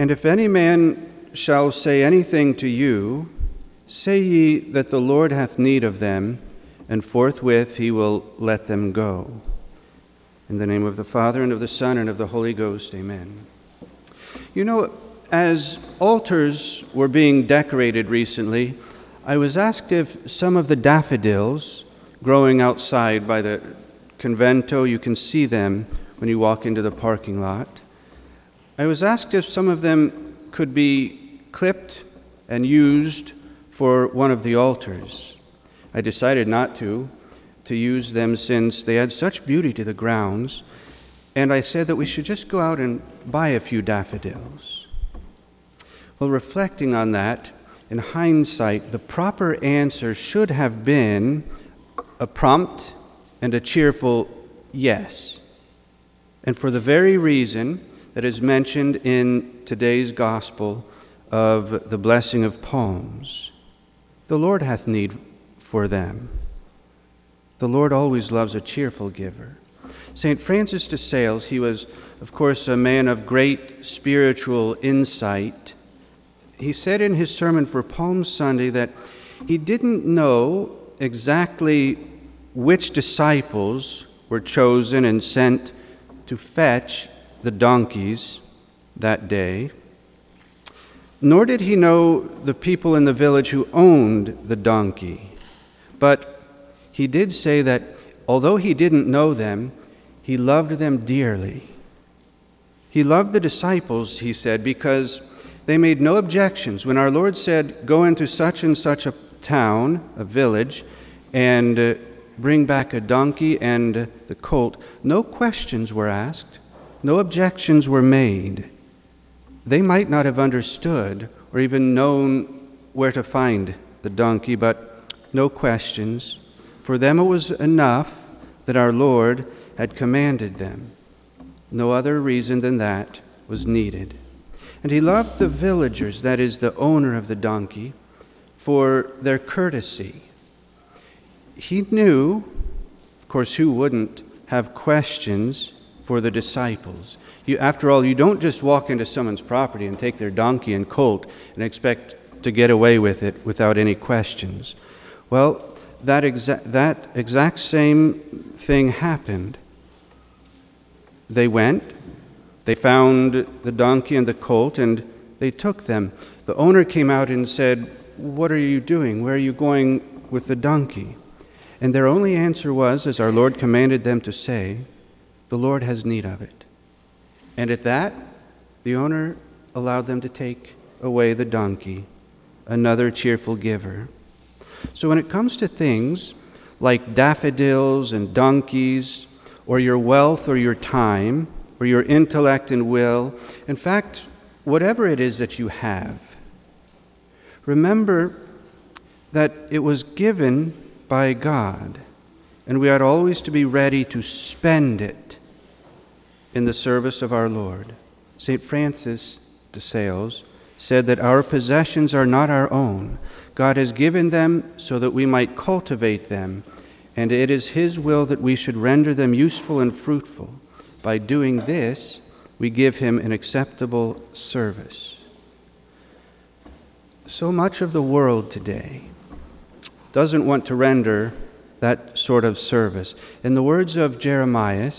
And if any man shall say anything to you, say ye that the Lord hath need of them, and forthwith he will let them go. In the name of the Father, and of the Son, and of the Holy Ghost, amen. You know, as altars were being decorated recently, I was asked if some of the daffodils growing outside by the convento, you can see them when you walk into the parking lot. I was asked if some of them could be clipped and used for one of the altars. I decided not to, to use them since they add such beauty to the grounds, and I said that we should just go out and buy a few daffodils. Well, reflecting on that, in hindsight, the proper answer should have been a prompt and a cheerful yes. And for the very reason that is mentioned in today's gospel of the blessing of palms, the Lord hath need for them. The Lord always loves a cheerful giver. St. Francis de Sales, he was, of course, a man of great spiritual insight. He said in his sermon for Palm Sunday that he didn't know exactly which disciples were chosen and sent to fetch the donkeys that day, nor did he know the people in the village who owned the donkey. But he did say that although he didn't know them, he loved them dearly. He loved the disciples, he said, because they made no objections. When our Lord said, Go into such and such a town, a village, and uh, bring back a donkey and the colt, no questions were asked, no objections were made. They might not have understood or even known where to find the donkey, but no questions. For them it was enough that our Lord had commanded them. No other reason than that was needed. And he loved the villagers, that is, the owner of the donkey, for their courtesy he knew, of course, who wouldn't have questions for the disciples. You, after all, you don't just walk into someone's property and take their donkey and colt and expect to get away with it without any questions. Well, that, exa- that exact same thing happened. They went, they found the donkey and the colt, and they took them. The owner came out and said, What are you doing? Where are you going with the donkey? And their only answer was, as our Lord commanded them to say, The Lord has need of it. And at that, the owner allowed them to take away the donkey, another cheerful giver. So when it comes to things like daffodils and donkeys, or your wealth or your time, or your intellect and will, in fact, whatever it is that you have, remember that it was given by God, and we ought always to be ready to spend it in the service of our Lord. St. Francis de Sales said that our possessions are not our own. God has given them so that we might cultivate them, and it is His will that we should render them useful and fruitful. By doing this, we give Him an acceptable service. So much of the world today doesn't want to render that sort of service. In the words of Jeremiah,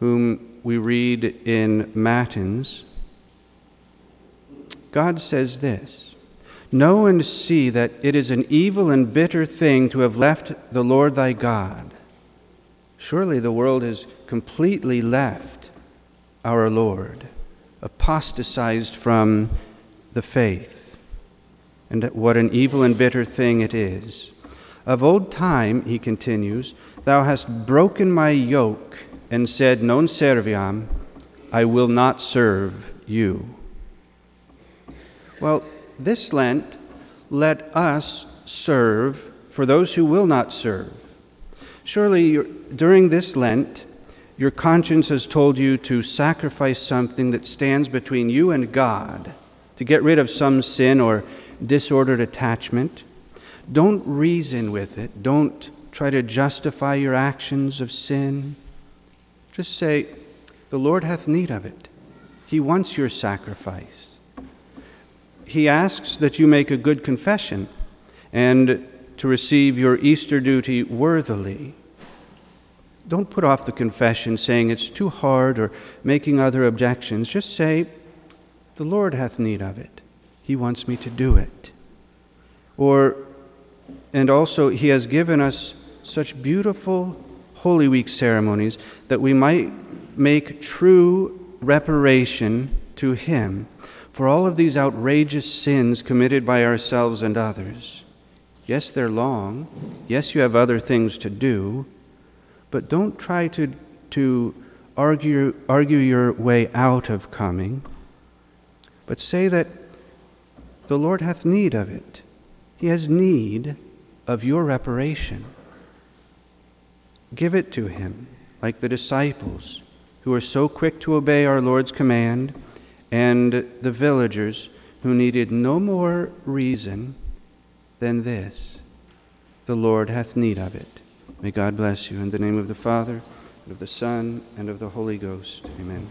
whom we read in Matins, God says this Know and see that it is an evil and bitter thing to have left the Lord thy God. Surely the world has completely left our Lord, apostatized from the faith and what an evil and bitter thing it is. Of old time, he continues, thou hast broken my yoke and said, Non serviam, I will not serve you. Well, this Lent, let us serve for those who will not serve. Surely, during this Lent, your conscience has told you to sacrifice something that stands between you and God, to get rid of some sin or disordered attachment. Don't reason with it. Don't try to justify your actions of sin. Just say, The Lord hath need of it. He wants your sacrifice. he asks that you make a good confession and to receive your Easter duty worthily. Don't put off the confession saying it's too hard or making other objections. Just say, The Lord hath need of it. He wants me to do it. Or, and also, He has given us such beautiful Holy Week ceremonies that we might make true reparation to Him for all of these outrageous sins committed by ourselves and others. Yes, they're long. Yes, you have other things to do. But don't try to, to argue, argue your way out of coming, but say that the Lord hath need of it. He has need of your reparation. Give it to him, like the disciples who were so quick to obey our Lord's command, and the villagers who needed no more reason than this the Lord hath need of it. May God bless you. In the name of the Father, and of the Son, and of the Holy Ghost. Amen.